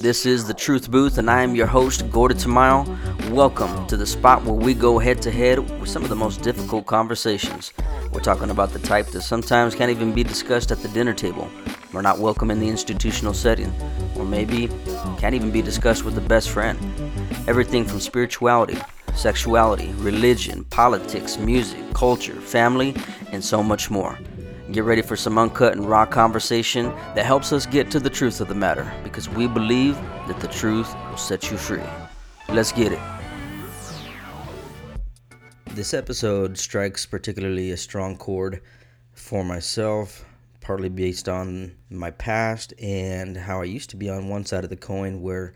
This is the Truth Booth, and I am your host, Gordon Tamayo. Welcome to the spot where we go head to head with some of the most difficult conversations. We're talking about the type that sometimes can't even be discussed at the dinner table. We're not welcome in the institutional setting, or maybe can't even be discussed with a best friend. Everything from spirituality, sexuality, religion, politics, music, culture, family, and so much more. Get ready for some uncut and raw conversation that helps us get to the truth of the matter because we believe that the truth will set you free. Let's get it. This episode strikes particularly a strong chord for myself, partly based on my past and how I used to be on one side of the coin where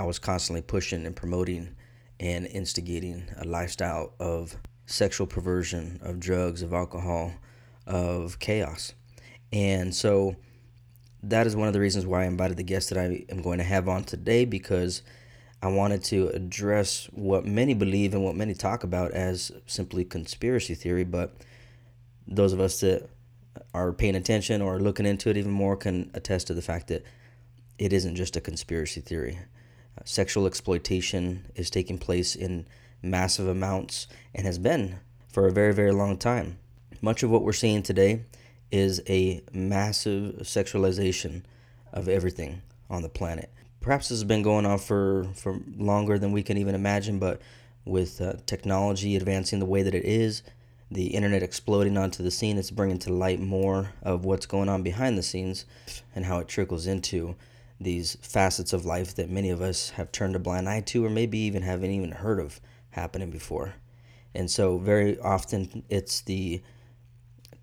I was constantly pushing and promoting and instigating a lifestyle of sexual perversion, of drugs, of alcohol of chaos. And so that is one of the reasons why I invited the guest that I am going to have on today because I wanted to address what many believe and what many talk about as simply conspiracy theory, but those of us that are paying attention or looking into it even more can attest to the fact that it isn't just a conspiracy theory. Uh, sexual exploitation is taking place in massive amounts and has been for a very, very long time. Much of what we're seeing today is a massive sexualization of everything on the planet. Perhaps this has been going on for, for longer than we can even imagine, but with uh, technology advancing the way that it is, the internet exploding onto the scene, it's bringing to light more of what's going on behind the scenes and how it trickles into these facets of life that many of us have turned a blind eye to or maybe even haven't even heard of happening before. And so, very often, it's the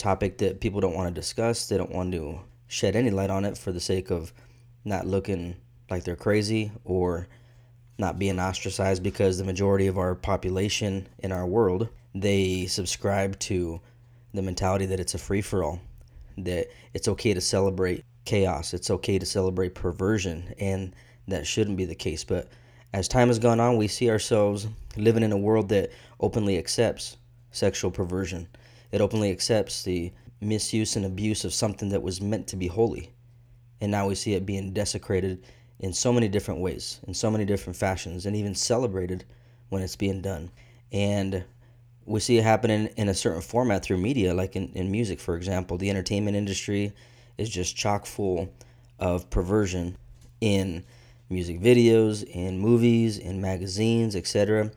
topic that people don't want to discuss. They don't want to shed any light on it for the sake of not looking like they're crazy or not being ostracized because the majority of our population in our world they subscribe to the mentality that it's a free for all that it's okay to celebrate chaos it's okay to celebrate perversion and that shouldn't be the case but as time has gone on we see ourselves living in a world that openly accepts sexual perversion it openly accepts the misuse and abuse of something that was meant to be holy. And now we see it being desecrated in so many different ways, in so many different fashions, and even celebrated when it's being done. And we see it happening in a certain format through media, like in, in music, for example. The entertainment industry is just chock full of perversion in music videos, in movies, in magazines, etc.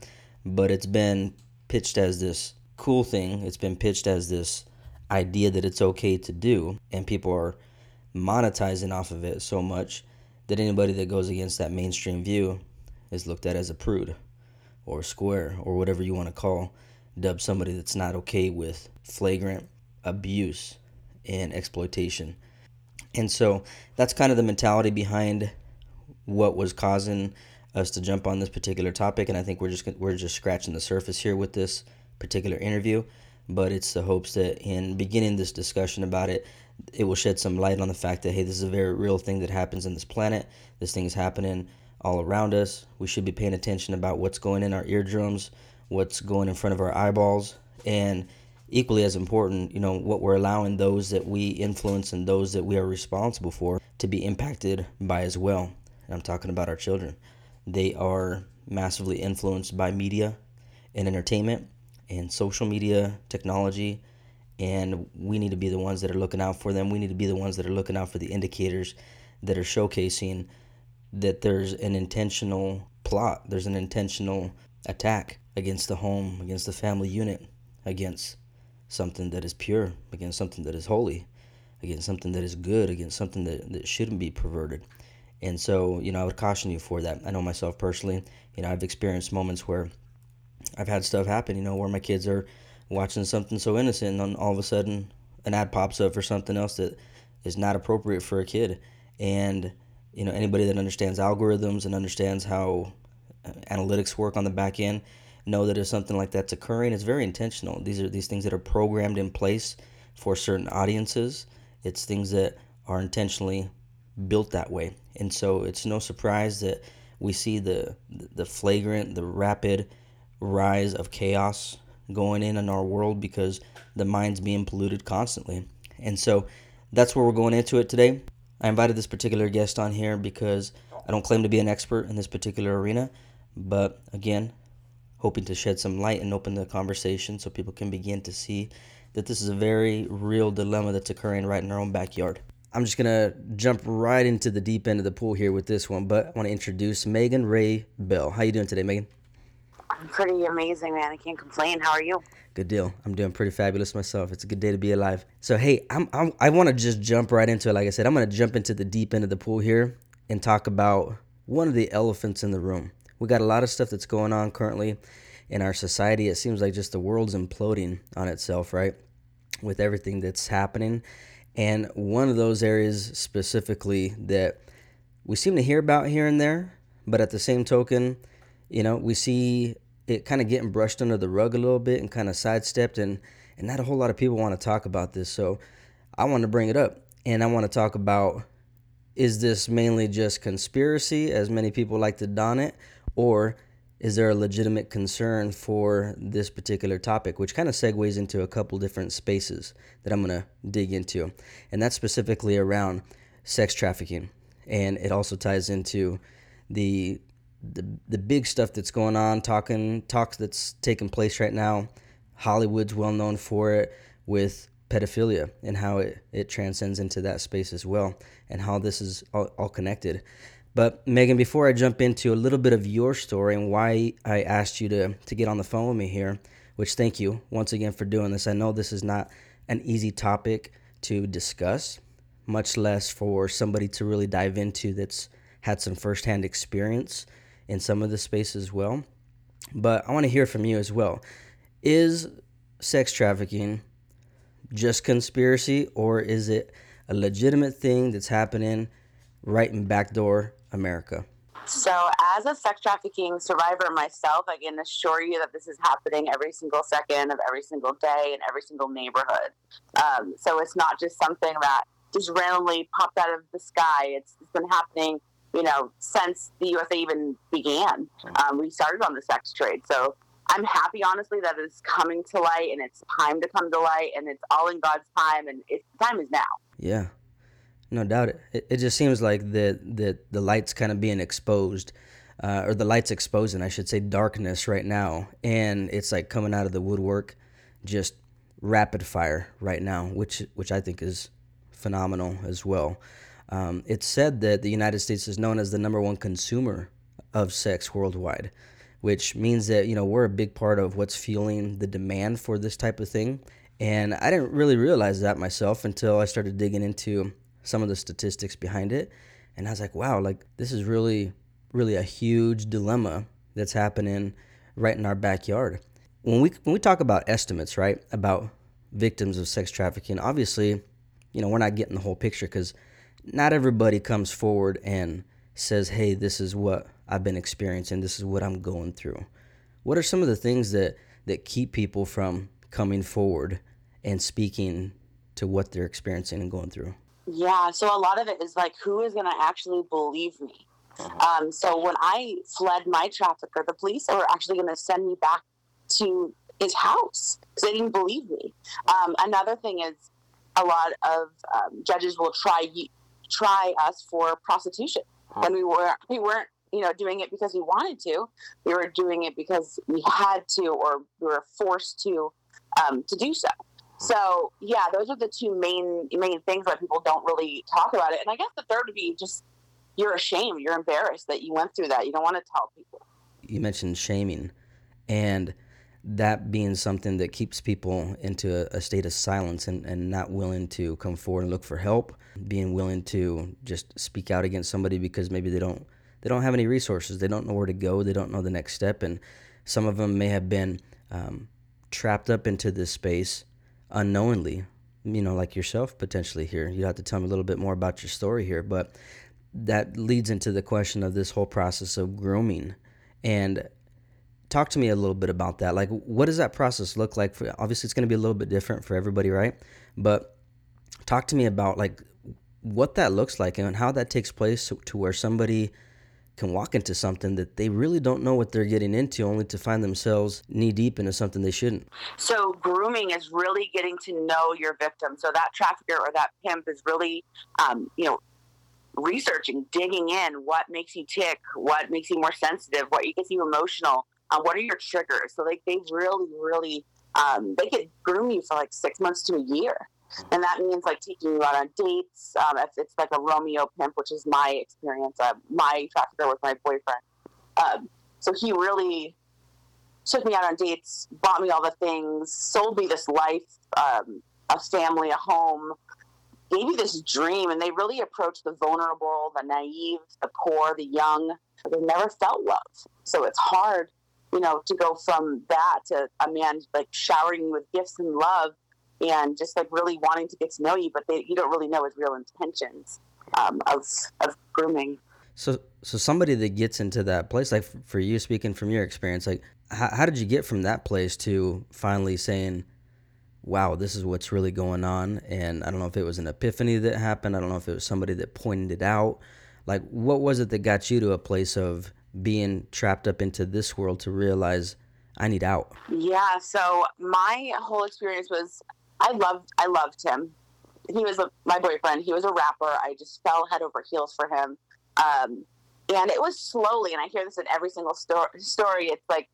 But it's been pitched as this cool thing. It's been pitched as this idea that it's okay to do, and people are monetizing off of it so much that anybody that goes against that mainstream view is looked at as a prude or square or whatever you want to call dub somebody that's not okay with flagrant abuse and exploitation. And so that's kind of the mentality behind what was causing us to jump on this particular topic and I think we're just we're just scratching the surface here with this particular interview, but it's the hopes that in beginning this discussion about it, it will shed some light on the fact that hey, this is a very real thing that happens in this planet. This thing is happening all around us. We should be paying attention about what's going in our eardrums, what's going in front of our eyeballs, and equally as important, you know, what we're allowing those that we influence and those that we are responsible for to be impacted by as well. And I'm talking about our children. They are massively influenced by media and entertainment and social media technology and we need to be the ones that are looking out for them. We need to be the ones that are looking out for the indicators that are showcasing that there's an intentional plot there's an intentional attack against the home against the family unit against something that is pure against something that is holy against something that is good against something that, that shouldn't be perverted. And so you know i would caution you for that. I know myself personally you know i've experienced moments where I've had stuff happen, you know, where my kids are watching something so innocent and all of a sudden an ad pops up for something else that is not appropriate for a kid. And, you know, anybody that understands algorithms and understands how uh, analytics work on the back end know that if something like that's occurring, it's very intentional. These are these things that are programmed in place for certain audiences. It's things that are intentionally built that way. And so it's no surprise that we see the the flagrant, the rapid rise of chaos going in in our world because the mind's being polluted constantly. And so that's where we're going into it today. I invited this particular guest on here because I don't claim to be an expert in this particular arena, but again, hoping to shed some light and open the conversation so people can begin to see that this is a very real dilemma that's occurring right in our own backyard. I'm just gonna jump right into the deep end of the pool here with this one, but I want to introduce Megan Ray Bell. How you doing today, Megan? I'm pretty amazing, man. I can't complain. How are you? Good deal. I'm doing pretty fabulous myself. It's a good day to be alive. So hey, I'm, I'm I want to just jump right into it. Like I said, I'm gonna jump into the deep end of the pool here and talk about one of the elephants in the room. We got a lot of stuff that's going on currently in our society. It seems like just the world's imploding on itself, right? With everything that's happening. And one of those areas specifically that we seem to hear about here and there, but at the same token, you know, we see it kind of getting brushed under the rug a little bit and kind of sidestepped and and not a whole lot of people want to talk about this. So I want to bring it up and I want to talk about is this mainly just conspiracy as many people like to don it or is there a legitimate concern for this particular topic which kind of segues into a couple different spaces that i'm going to dig into and that's specifically around sex trafficking and it also ties into the the, the big stuff that's going on talking talks that's taking place right now. Hollywood's well known for it with pedophilia and how it, it transcends into that space as well and how this is all, all connected. But Megan, before I jump into a little bit of your story and why I asked you to to get on the phone with me here, which thank you once again for doing this. I know this is not an easy topic to discuss, much less for somebody to really dive into that's had some firsthand experience in some of the space as well. But I want to hear from you as well. Is sex trafficking just conspiracy or is it a legitimate thing that's happening right in backdoor America? So, as a sex trafficking survivor myself, I can assure you that this is happening every single second of every single day in every single neighborhood. Um, so, it's not just something that just randomly popped out of the sky. It's, it's been happening, you know, since the USA even began. Um, we started on the sex trade. So, I'm happy, honestly, that it's coming to light and it's time to come to light and it's all in God's time and it's, time is now. Yeah, no doubt. It, it just seems like the, the, the light's kind of being exposed, uh, or the light's exposing, I should say, darkness right now. And it's like coming out of the woodwork, just rapid fire right now, which, which I think is phenomenal as well. Um, it's said that the United States is known as the number one consumer of sex worldwide, which means that, you know, we're a big part of what's fueling the demand for this type of thing. And I didn't really realize that myself until I started digging into some of the statistics behind it. And I was like, wow, like this is really, really a huge dilemma that's happening right in our backyard. When we when we talk about estimates, right, about victims of sex trafficking, obviously, you know, we're not getting the whole picture because not everybody comes forward and says, "Hey, this is what I've been experiencing. This is what I'm going through." What are some of the things that that keep people from coming forward and speaking to what they're experiencing and going through? Yeah, so a lot of it is like, who is going to actually believe me? Uh-huh. Um, so when I fled my trafficker, the police were actually going to send me back to his house because they didn't believe me. Um, another thing is, a lot of um, judges will try try us for prostitution when we were we weren't you know doing it because we wanted to. We were doing it because we had to, or we were forced to um, to do so. So yeah, those are the two main main things that people don't really talk about it. And I guess the third would be just you're ashamed, you're embarrassed that you went through that. You don't want to tell people. You mentioned shaming, and that being something that keeps people into a, state of silence and, and not willing to come forward and look for help, being willing to just speak out against somebody because maybe they don't they don't have any resources, they don't know where to go, they don't know the next step, and some of them may have been um, trapped up into this space unknowingly, you know, like yourself potentially here. You have to tell me a little bit more about your story here, but that leads into the question of this whole process of grooming. And talk to me a little bit about that. Like, what does that process look like? For obviously, it's going to be a little bit different for everybody, right? But talk to me about like what that looks like and how that takes place to where somebody can walk into something that they really don't know what they're getting into, only to find themselves knee deep into something they shouldn't. So, grooming is really getting to know your victim. So, that trafficker or that pimp is really, um, you know, researching, digging in, what makes you tick, what makes you more sensitive, what gets you emotional, uh, what are your triggers. So like they really, really, um, they could groom you for like six months to a year. And that means like taking you out on dates. Um, if it's like a Romeo pimp, which is my experience. Uh, my trafficker was my boyfriend. Um, so he really took me out on dates, bought me all the things, sold me this life, um, a family, a home, gave me this dream. And they really approached the vulnerable, the naive, the poor, the young. They never felt love. So it's hard, you know, to go from that to a man like showering with gifts and love and just like really wanting to get to know you, but they, you don't really know his real intentions um, of, of grooming. So, so somebody that gets into that place, like for you speaking from your experience, like how, how did you get from that place to finally saying, wow, this is what's really going on? And I don't know if it was an epiphany that happened. I don't know if it was somebody that pointed it out. Like, what was it that got you to a place of being trapped up into this world to realize I need out? Yeah. So my whole experience was I loved I loved him. He was a, my boyfriend. He was a rapper. I just fell head over heels for him. Um, and it was slowly, and I hear this in every single sto- story. It's like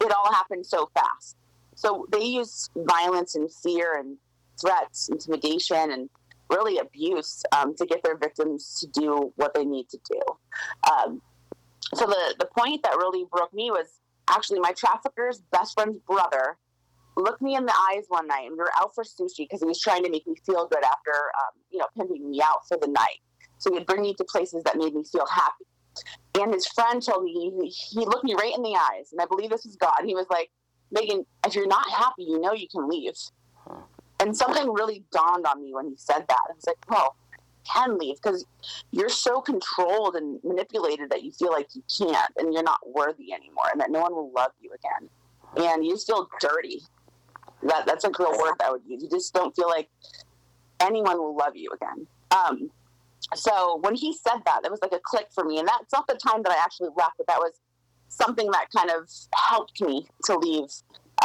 it all happened so fast. So they use violence and fear and threats, intimidation, and really abuse um, to get their victims to do what they need to do. Um, so the the point that really broke me was actually my trafficker's best friend's brother looked me in the eyes one night and we were out for sushi because he was trying to make me feel good after um, you know pimping me out for the night. So he'd bring me to places that made me feel happy. And his friend told me he, he looked me right in the eyes and i believe this is god. He was like megan if you're not happy you know you can leave. And something really dawned on me when he said that. I was like oh can leave because you're so controlled and manipulated that you feel like you can't and you're not worthy anymore and that no one will love you again and you just feel dirty that that's a real word that I would use. You just don't feel like anyone will love you again. Um, so when he said that, that was like a click for me, and that's not the time that I actually left, but that was something that kind of helped me to leave.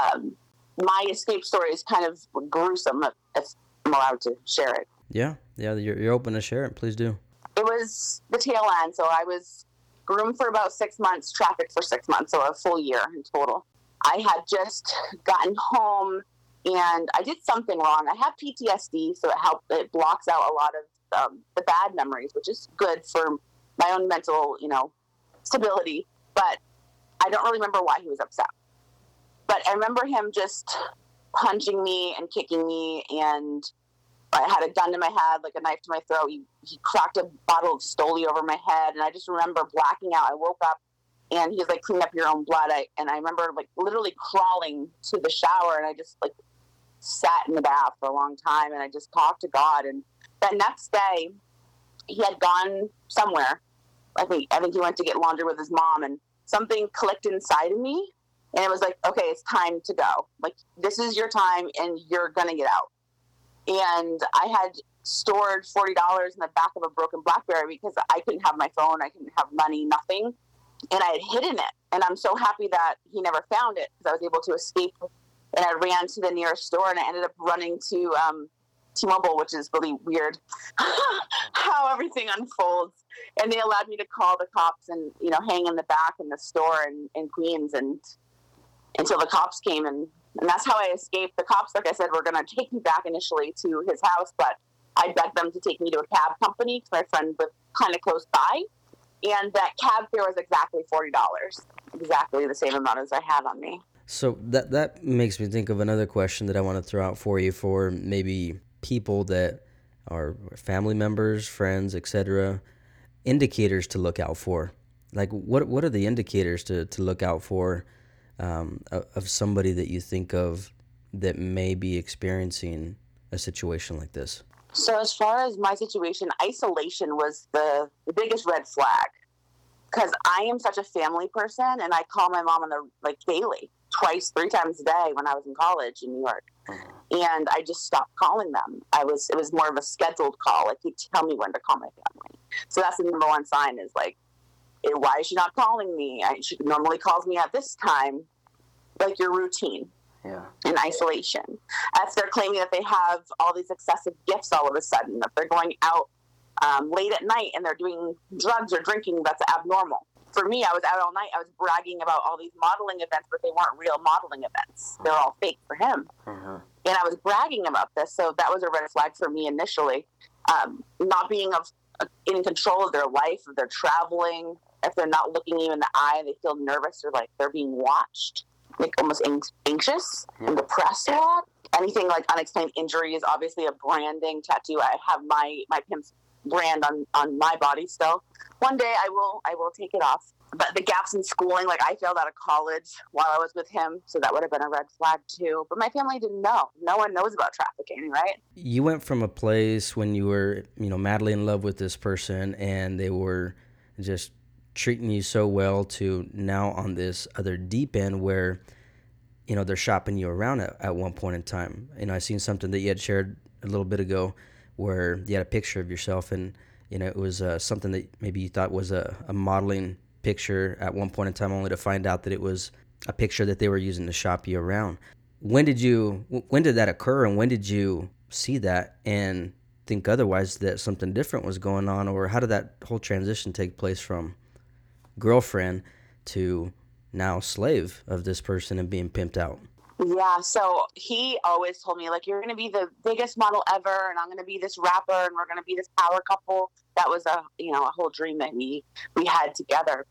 Um, my escape story is kind of gruesome, if I'm allowed to share it. Yeah, yeah, you're, you're open to share it. Please do. It was the tail end, so I was groomed for about six months, trafficked for six months, so a full year in total. I had just gotten home and I did something wrong. I have PTSD, so it helped. It blocks out a lot of um, the bad memories, which is good for my own mental, you know, stability. But I don't really remember why he was upset. But I remember him just punching me and kicking me, and I had a gun to my head, like a knife to my throat. He, he cracked a bottle of Stoli over my head, and I just remember blacking out. I woke up and he's like clean up your own blood. I, and i remember like literally crawling to the shower and i just like sat in the bath for a long time and i just talked to god. And that next day he had gone somewhere. I think i think he went to get laundry with his mom and something clicked inside of me and it was like okay it's time to go. Like this is your time and you're gonna get out and i had stored $40 in the back of a broken blackberry because i couldn't have my phone i couldn't have money nothing and I had hidden it. And I'm so happy that he never found it because I was able to escape. And I ran to the nearest store and I ended up running to um, T-Mobile, which is really weird how everything unfolds. And they allowed me to call the cops and you know hang in the back in the store in, in Queens and until the cops came and and that's how I escaped. The cops, like I said, were going to take me back initially to his house, but I begged them to take me to a cab company because my friend lived kind of close by and that cab fare was exactly forty dollars, exactly the same amount as I had on me. So that that makes me think of another question that I want to throw out for you for maybe people that are family members, friends, etc. Indicators to look out for. Like what what are the indicators to to look out for um, of somebody that you think of that may be experiencing a situation like this? So as far as my situation, isolation was the, the biggest red flag because I am such a family person, and I call my mom on the like daily, twice, three times a day when I was in college in New York, and I just stopped calling them. I was it was more of a scheduled call. Like you tell me when to call my family. So that's the number one sign is like, eh, why is she not calling me? I, she normally calls me at this time, like your routine yeah. in isolation. As they're claiming that they have all these excessive gifts all of a sudden, that they're going out um, late at night and they're doing drugs or drinking, that's abnormal. For me, I was out all night. I was bragging about all these modeling events, but they weren't real modeling events. They're all fake for him. Uh-huh. And I was bragging about this, so that was a red flag for me initially. Um, not being of, in control of their life, of they're traveling, if they're not looking you in the eye, they feel nervous or like they're being watched, like almost anxious and depressed a lot. Anything like unexplained injury is obviously a branding tattoo. I have my my pimp's brand on on my body still. One day I will I will take it off. But the gaps in schooling, like I failed out of college while I was with him, so that would have been a red flag too. But my family didn't know. No one knows about trafficking, right? You went from a place when you were, you know, madly in love with this person and they were just treating you so well to now on this other deep end where you know they're shopping you around at, at one point in time. You know i seen something that you had shared a little bit ago where you had a picture of yourself and you know it was uh, something that maybe you thought was a, a modeling picture at one point in time only to find out that it was a picture that they were using to shop you around. When did you when did that occur and when did you see that and think otherwise that something different was going on or how did that whole transition take place from girlfriend to now slave of this person and being pimped out. Yeah, so he always told me like you're going to be the biggest model ever and I'm going to be this rapper and we're going to be this power couple. That was a, you know, a whole dream that we we had together.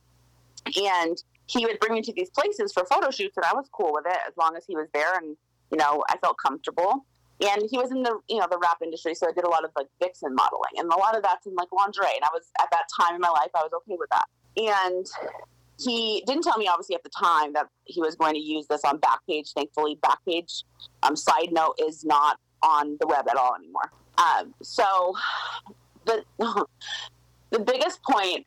And he would bring me to these places for photo shoots and I was cool with it as long as he was there and you know, I felt comfortable. And he was in the you know the rap industry, so I did a lot of like vixen modeling, and a lot of that's in like lingerie. And I was at that time in my life, I was okay with that. And he didn't tell me obviously at the time that he was going to use this on Backpage. Thankfully, Backpage, um, side note, is not on the web at all anymore. Um, so the the biggest point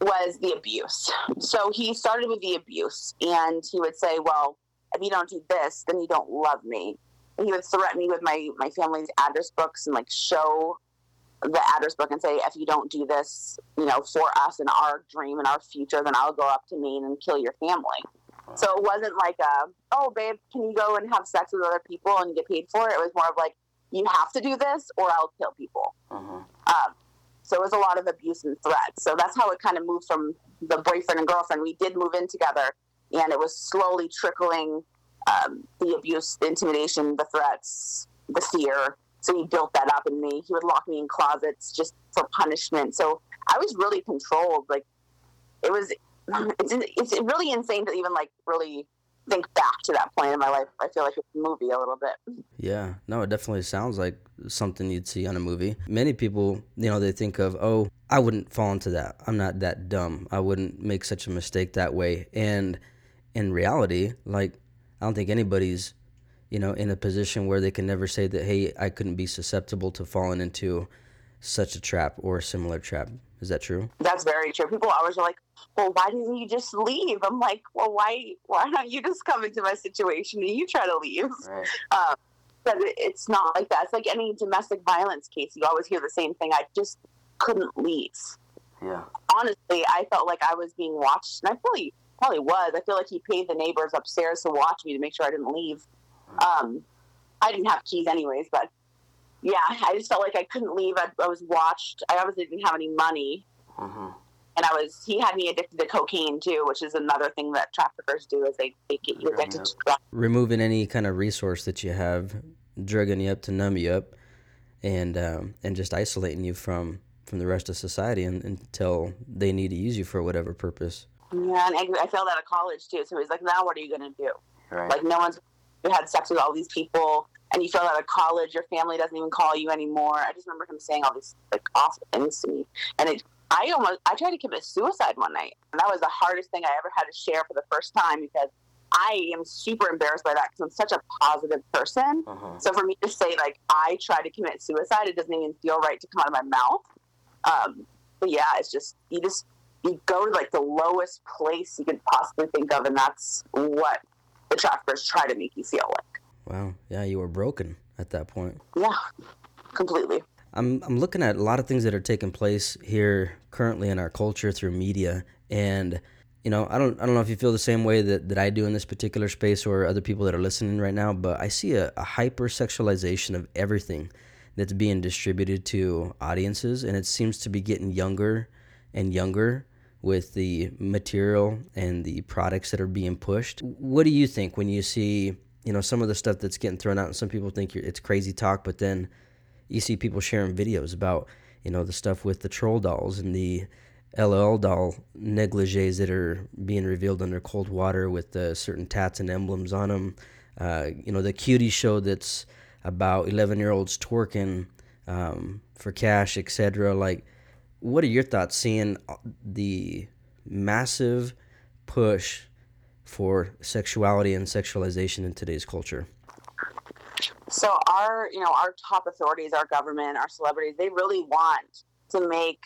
was the abuse. So he started with the abuse, and he would say, "Well, if you don't do this, then you don't love me." And he would threaten me with my my family's address books and like show the address book and say, if you don't do this, you know, for us and our dream and our future, then I'll go up to Maine and kill your family. So it wasn't like a, oh, babe, can you go and have sex with other people and get paid for it? It was more of like, you have to do this or I'll kill people. Uh-huh. Um, so it was a lot of abuse and threats. So that's how it kind of moved from the boyfriend and girlfriend. We did move in together, and it was slowly trickling um, the abuse, the intimidation, the threats, the fear so he built that up in me. He would lock me in closets just for punishment. So I was really controlled. Like it was, it's it's really insane to even like really think back to that point in my life. I feel like it's a movie a little bit. Yeah, no, it definitely sounds like something you'd see on a movie. Many people, you know, they think of, oh, I wouldn't fall into that. I'm not that dumb. I wouldn't make such a mistake that way. And in reality, like, I don't think anybody's you know, in a position where they can never say that, hey, I couldn't be susceptible to falling into such a trap or a similar trap. Is that true? That's very true. People always are like, well, why didn't you just leave? I'm like, well, why, why don't you just come into my situation and you try to leave? Right. Um, but it's not like that. It's like any domestic violence case. You always hear the same thing. I just couldn't leave. Yeah. Honestly, I felt like I was being watched, and I probably probably was. I feel like he paid the neighbors upstairs to watch me to make sure I didn't leave. Um, I didn't have keys anyways, but yeah, I just felt like I couldn't leave. I, I was watched. I obviously didn't have any money. Mm-hmm. And I was, he had me addicted to cocaine too, which is another thing that traffickers do is they, they get you addicted yeah. to drugs. Removing any kind of resource that you have, drugging you up to numb you up and, um, and just isolating you from, from the rest of society and, until they need to use you for whatever purpose. Yeah, and I, I failed out of college too. So he's like, now what are you going to do? Right. Like no one's you had sex with all these people and you fell out of college, your family doesn't even call you anymore. I just remember him saying all these like awful things to me. And it I almost I tried to commit suicide one night. And that was the hardest thing I ever had to share for the first time because I am super embarrassed by that because I'm such a positive person. Uh-huh. So for me to say like I tried to commit suicide, it doesn't even feel right to come out of my mouth. Um, but yeah, it's just you just you go to like the lowest place you could possibly think of, and that's what the traffickers try to make you feel like. Wow. Yeah, you were broken at that point. Yeah, completely. I'm, I'm looking at a lot of things that are taking place here currently in our culture through media and you know I don't I don't know if you feel the same way that, that I do in this particular space or other people that are listening right now but I see a, a hypersexualization of everything that's being distributed to audiences, and it seems to be getting younger and younger with the material and the products that are being pushed. What do you think when you see, you know, some of the stuff that's getting thrown out? And some people think it's crazy talk, but then you see people sharing videos about, you know, the stuff with the troll dolls and the LOL doll negligees that are being revealed under cold water with certain tats and emblems on them. Uh, you know, the cutie show that's about 11 year olds twerking um, for cash, etc. Like, what are your thoughts seeing uh, the massive push for sexuality and sexualization in today's culture? So our, you know, our top authorities, our government, our celebrities, they really want to make,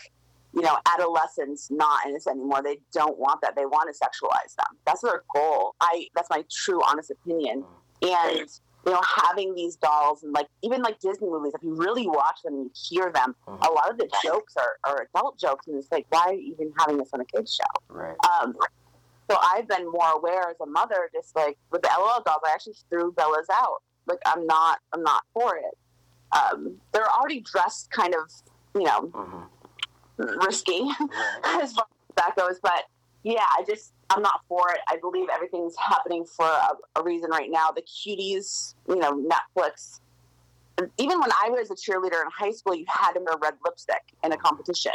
you know, adolescents not innocent anymore. They don't want that. They want to sexualize them. That's their goal. I that's my true honest opinion. And you know, having these dolls and like even like Disney movies, if you really watch them and you hear them, mm-hmm. a lot of the jokes are, are adult jokes, and it's like, why are you even having this on a kids show? Right. Um, so I've been more aware as a mother, just like with the LOL dolls, I actually threw Bella's out. Like I'm not, I'm not for it. Um, they're already dressed kind of, you know, mm-hmm. risky right. as far as that goes. But yeah, I just I'm not for it. I believe everything's happening for a, a reason right now. The cuties, you know, Netflix. Even when I was a cheerleader in high school, you had to wear red lipstick in a competition.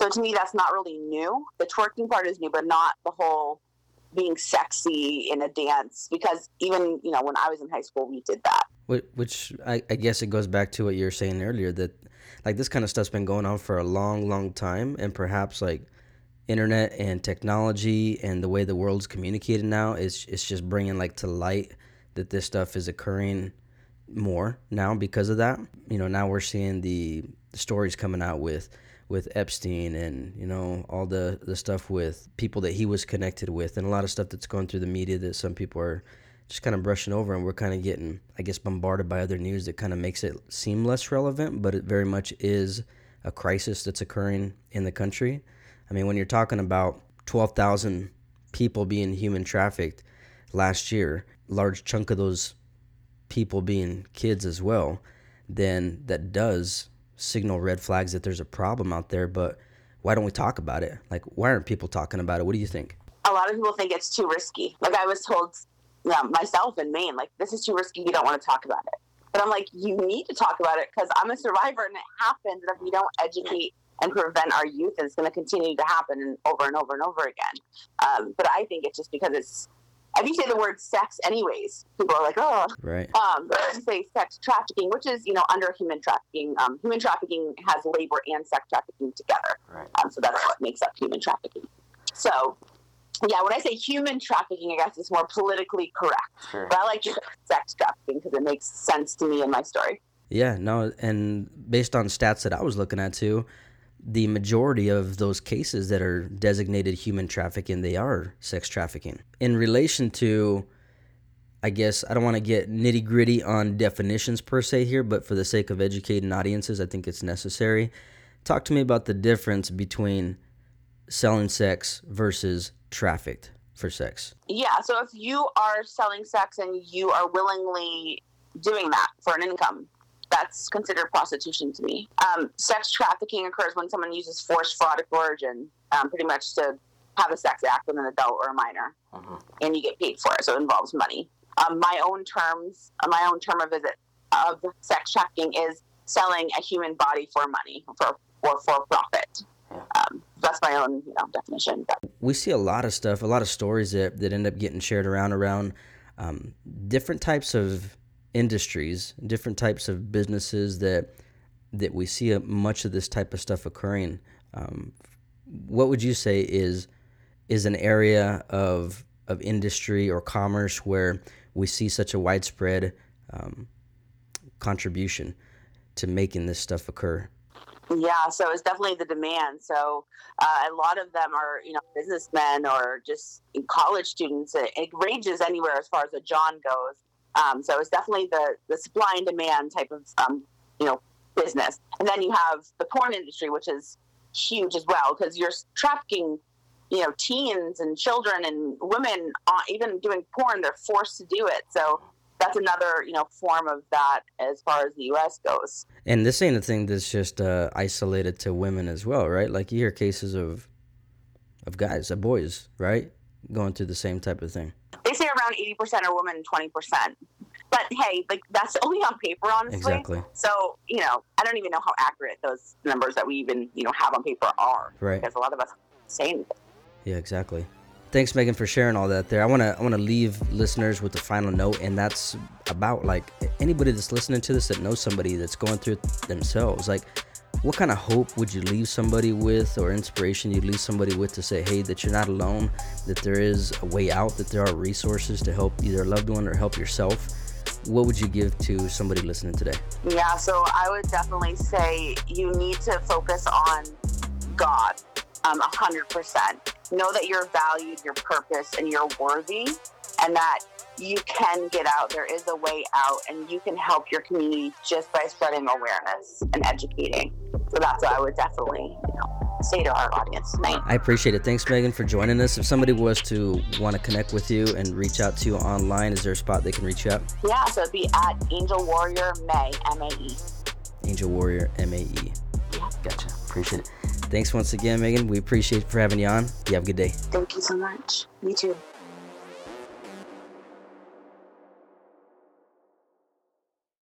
So to me, that's not really new. The twerking part is new, but not the whole being sexy in a dance. Because even you know, when I was in high school, we did that. Which I, I guess it goes back to what you were saying earlier that like this kind of stuff's been going on for a long, long time, and perhaps like internet and technology and the way the world's communicated now is it's just bringing like to light that this stuff is occurring more now because of that. You know, now we're seeing the, stories coming out with with Epstein and you know all the the stuff with people that he was connected with and a lot of stuff that's going through the media that some people are just kind of brushing over and we're kind of getting I guess bombarded by other news that kind of makes it seem less relevant, but it very much is a crisis that's occurring in the country I mean, when you're talking about 12,000 people being human trafficked last year, large chunk of those people being kids as well, then that does signal red flags that there's a problem out there. But why don't we talk about it? Like, why aren't people talking about it? What do you think? A lot of people think it's too risky. Like I was told yeah, myself in Maine, like this is too risky. You don't want to talk about it. But I'm like, you need to talk about it because I'm a survivor, and it happens. And if we don't educate and prevent our youth. And it's going to continue to happen over and over and over again. Um, but I think it's just because it's, if you say the word sex, anyways, people are like, oh, right. Um, but if you say sex trafficking, which is you know under human trafficking, um, human trafficking has labor and sex trafficking together. Right. Um, so that's what makes up human trafficking. So yeah, when I say human trafficking, I guess it's more politically correct. Sure. But I like to say sex trafficking because it makes sense to me in my story. Yeah, no, and based on stats that I was looking at too, the majority of those cases that are designated human trafficking, they are sex trafficking. In relation to, I guess, I don't want to get nitty gritty on definitions per se here, but for the sake of educating audiences, I think it's necessary. Talk to me about the difference between selling sex versus trafficked for sex. Yeah, so if you are selling sex and you are willingly doing that for an income, that's considered prostitution to me. Um, sex trafficking occurs when someone uses force, fraud, or coercion, um, pretty much to have a sex act with an adult or a minor, uh-huh. and you get paid for it. So it involves money. Um, my own terms, uh, my own term of visit of sex trafficking is selling a human body for money for or for profit. Um, that's my own you know, definition. We see a lot of stuff, a lot of stories that, that end up getting shared around around um, different types of industries, different types of businesses that that we see a, much of this type of stuff occurring. Um, what would you say is is an area of of industry or commerce where we see such a widespread um, contribution to making this stuff occur? Yeah, so it's definitely the demand. So uh, a lot of them are, you know, businessmen or just college students. It, it ranges anywhere as far as a John goes. Um, so it's definitely the, the supply and demand type of, um, you know, business. And then you have the porn industry, which is huge as well, because you're trafficking, you know, teens and children and women, uh, even doing porn, they're forced to do it. So that's another you know form of that as far as the U.S. goes. And this ain't a thing that's just uh, isolated to women as well, right? Like you hear cases of of guys, of boys, right, going through the same type of thing. Say around eighty percent are women, twenty percent. But hey, like that's only on paper, honestly. Exactly. So you know, I don't even know how accurate those numbers that we even you know have on paper are. Right. Because a lot of us say anything. Yeah, exactly. Thanks, Megan, for sharing all that. There, I wanna I wanna leave listeners with the final note, and that's about like anybody that's listening to this that knows somebody that's going through it themselves. Like, what kind of hope would you leave somebody with, or inspiration you'd leave somebody with to say, hey, that you're not alone, that there is a way out, that there are resources to help either a loved one or help yourself. What would you give to somebody listening today? Yeah, so I would definitely say you need to focus on God um, 100%. Know that you're valued, your purpose, and you're worthy, and that you can get out. There is a way out, and you can help your community just by spreading awareness and educating. So that's what I would definitely, you know, say to our audience tonight. I appreciate it. Thanks, Megan, for joining us. If somebody was to want to connect with you and reach out to you online, is there a spot they can reach you at? Yeah, so it'd be at Angel Warrior Mae, M A E. Angel Warrior M A E. Gotcha. Appreciate it. Thanks once again, Megan. We appreciate you for having you on. You have a good day. Thank you so much. Me too.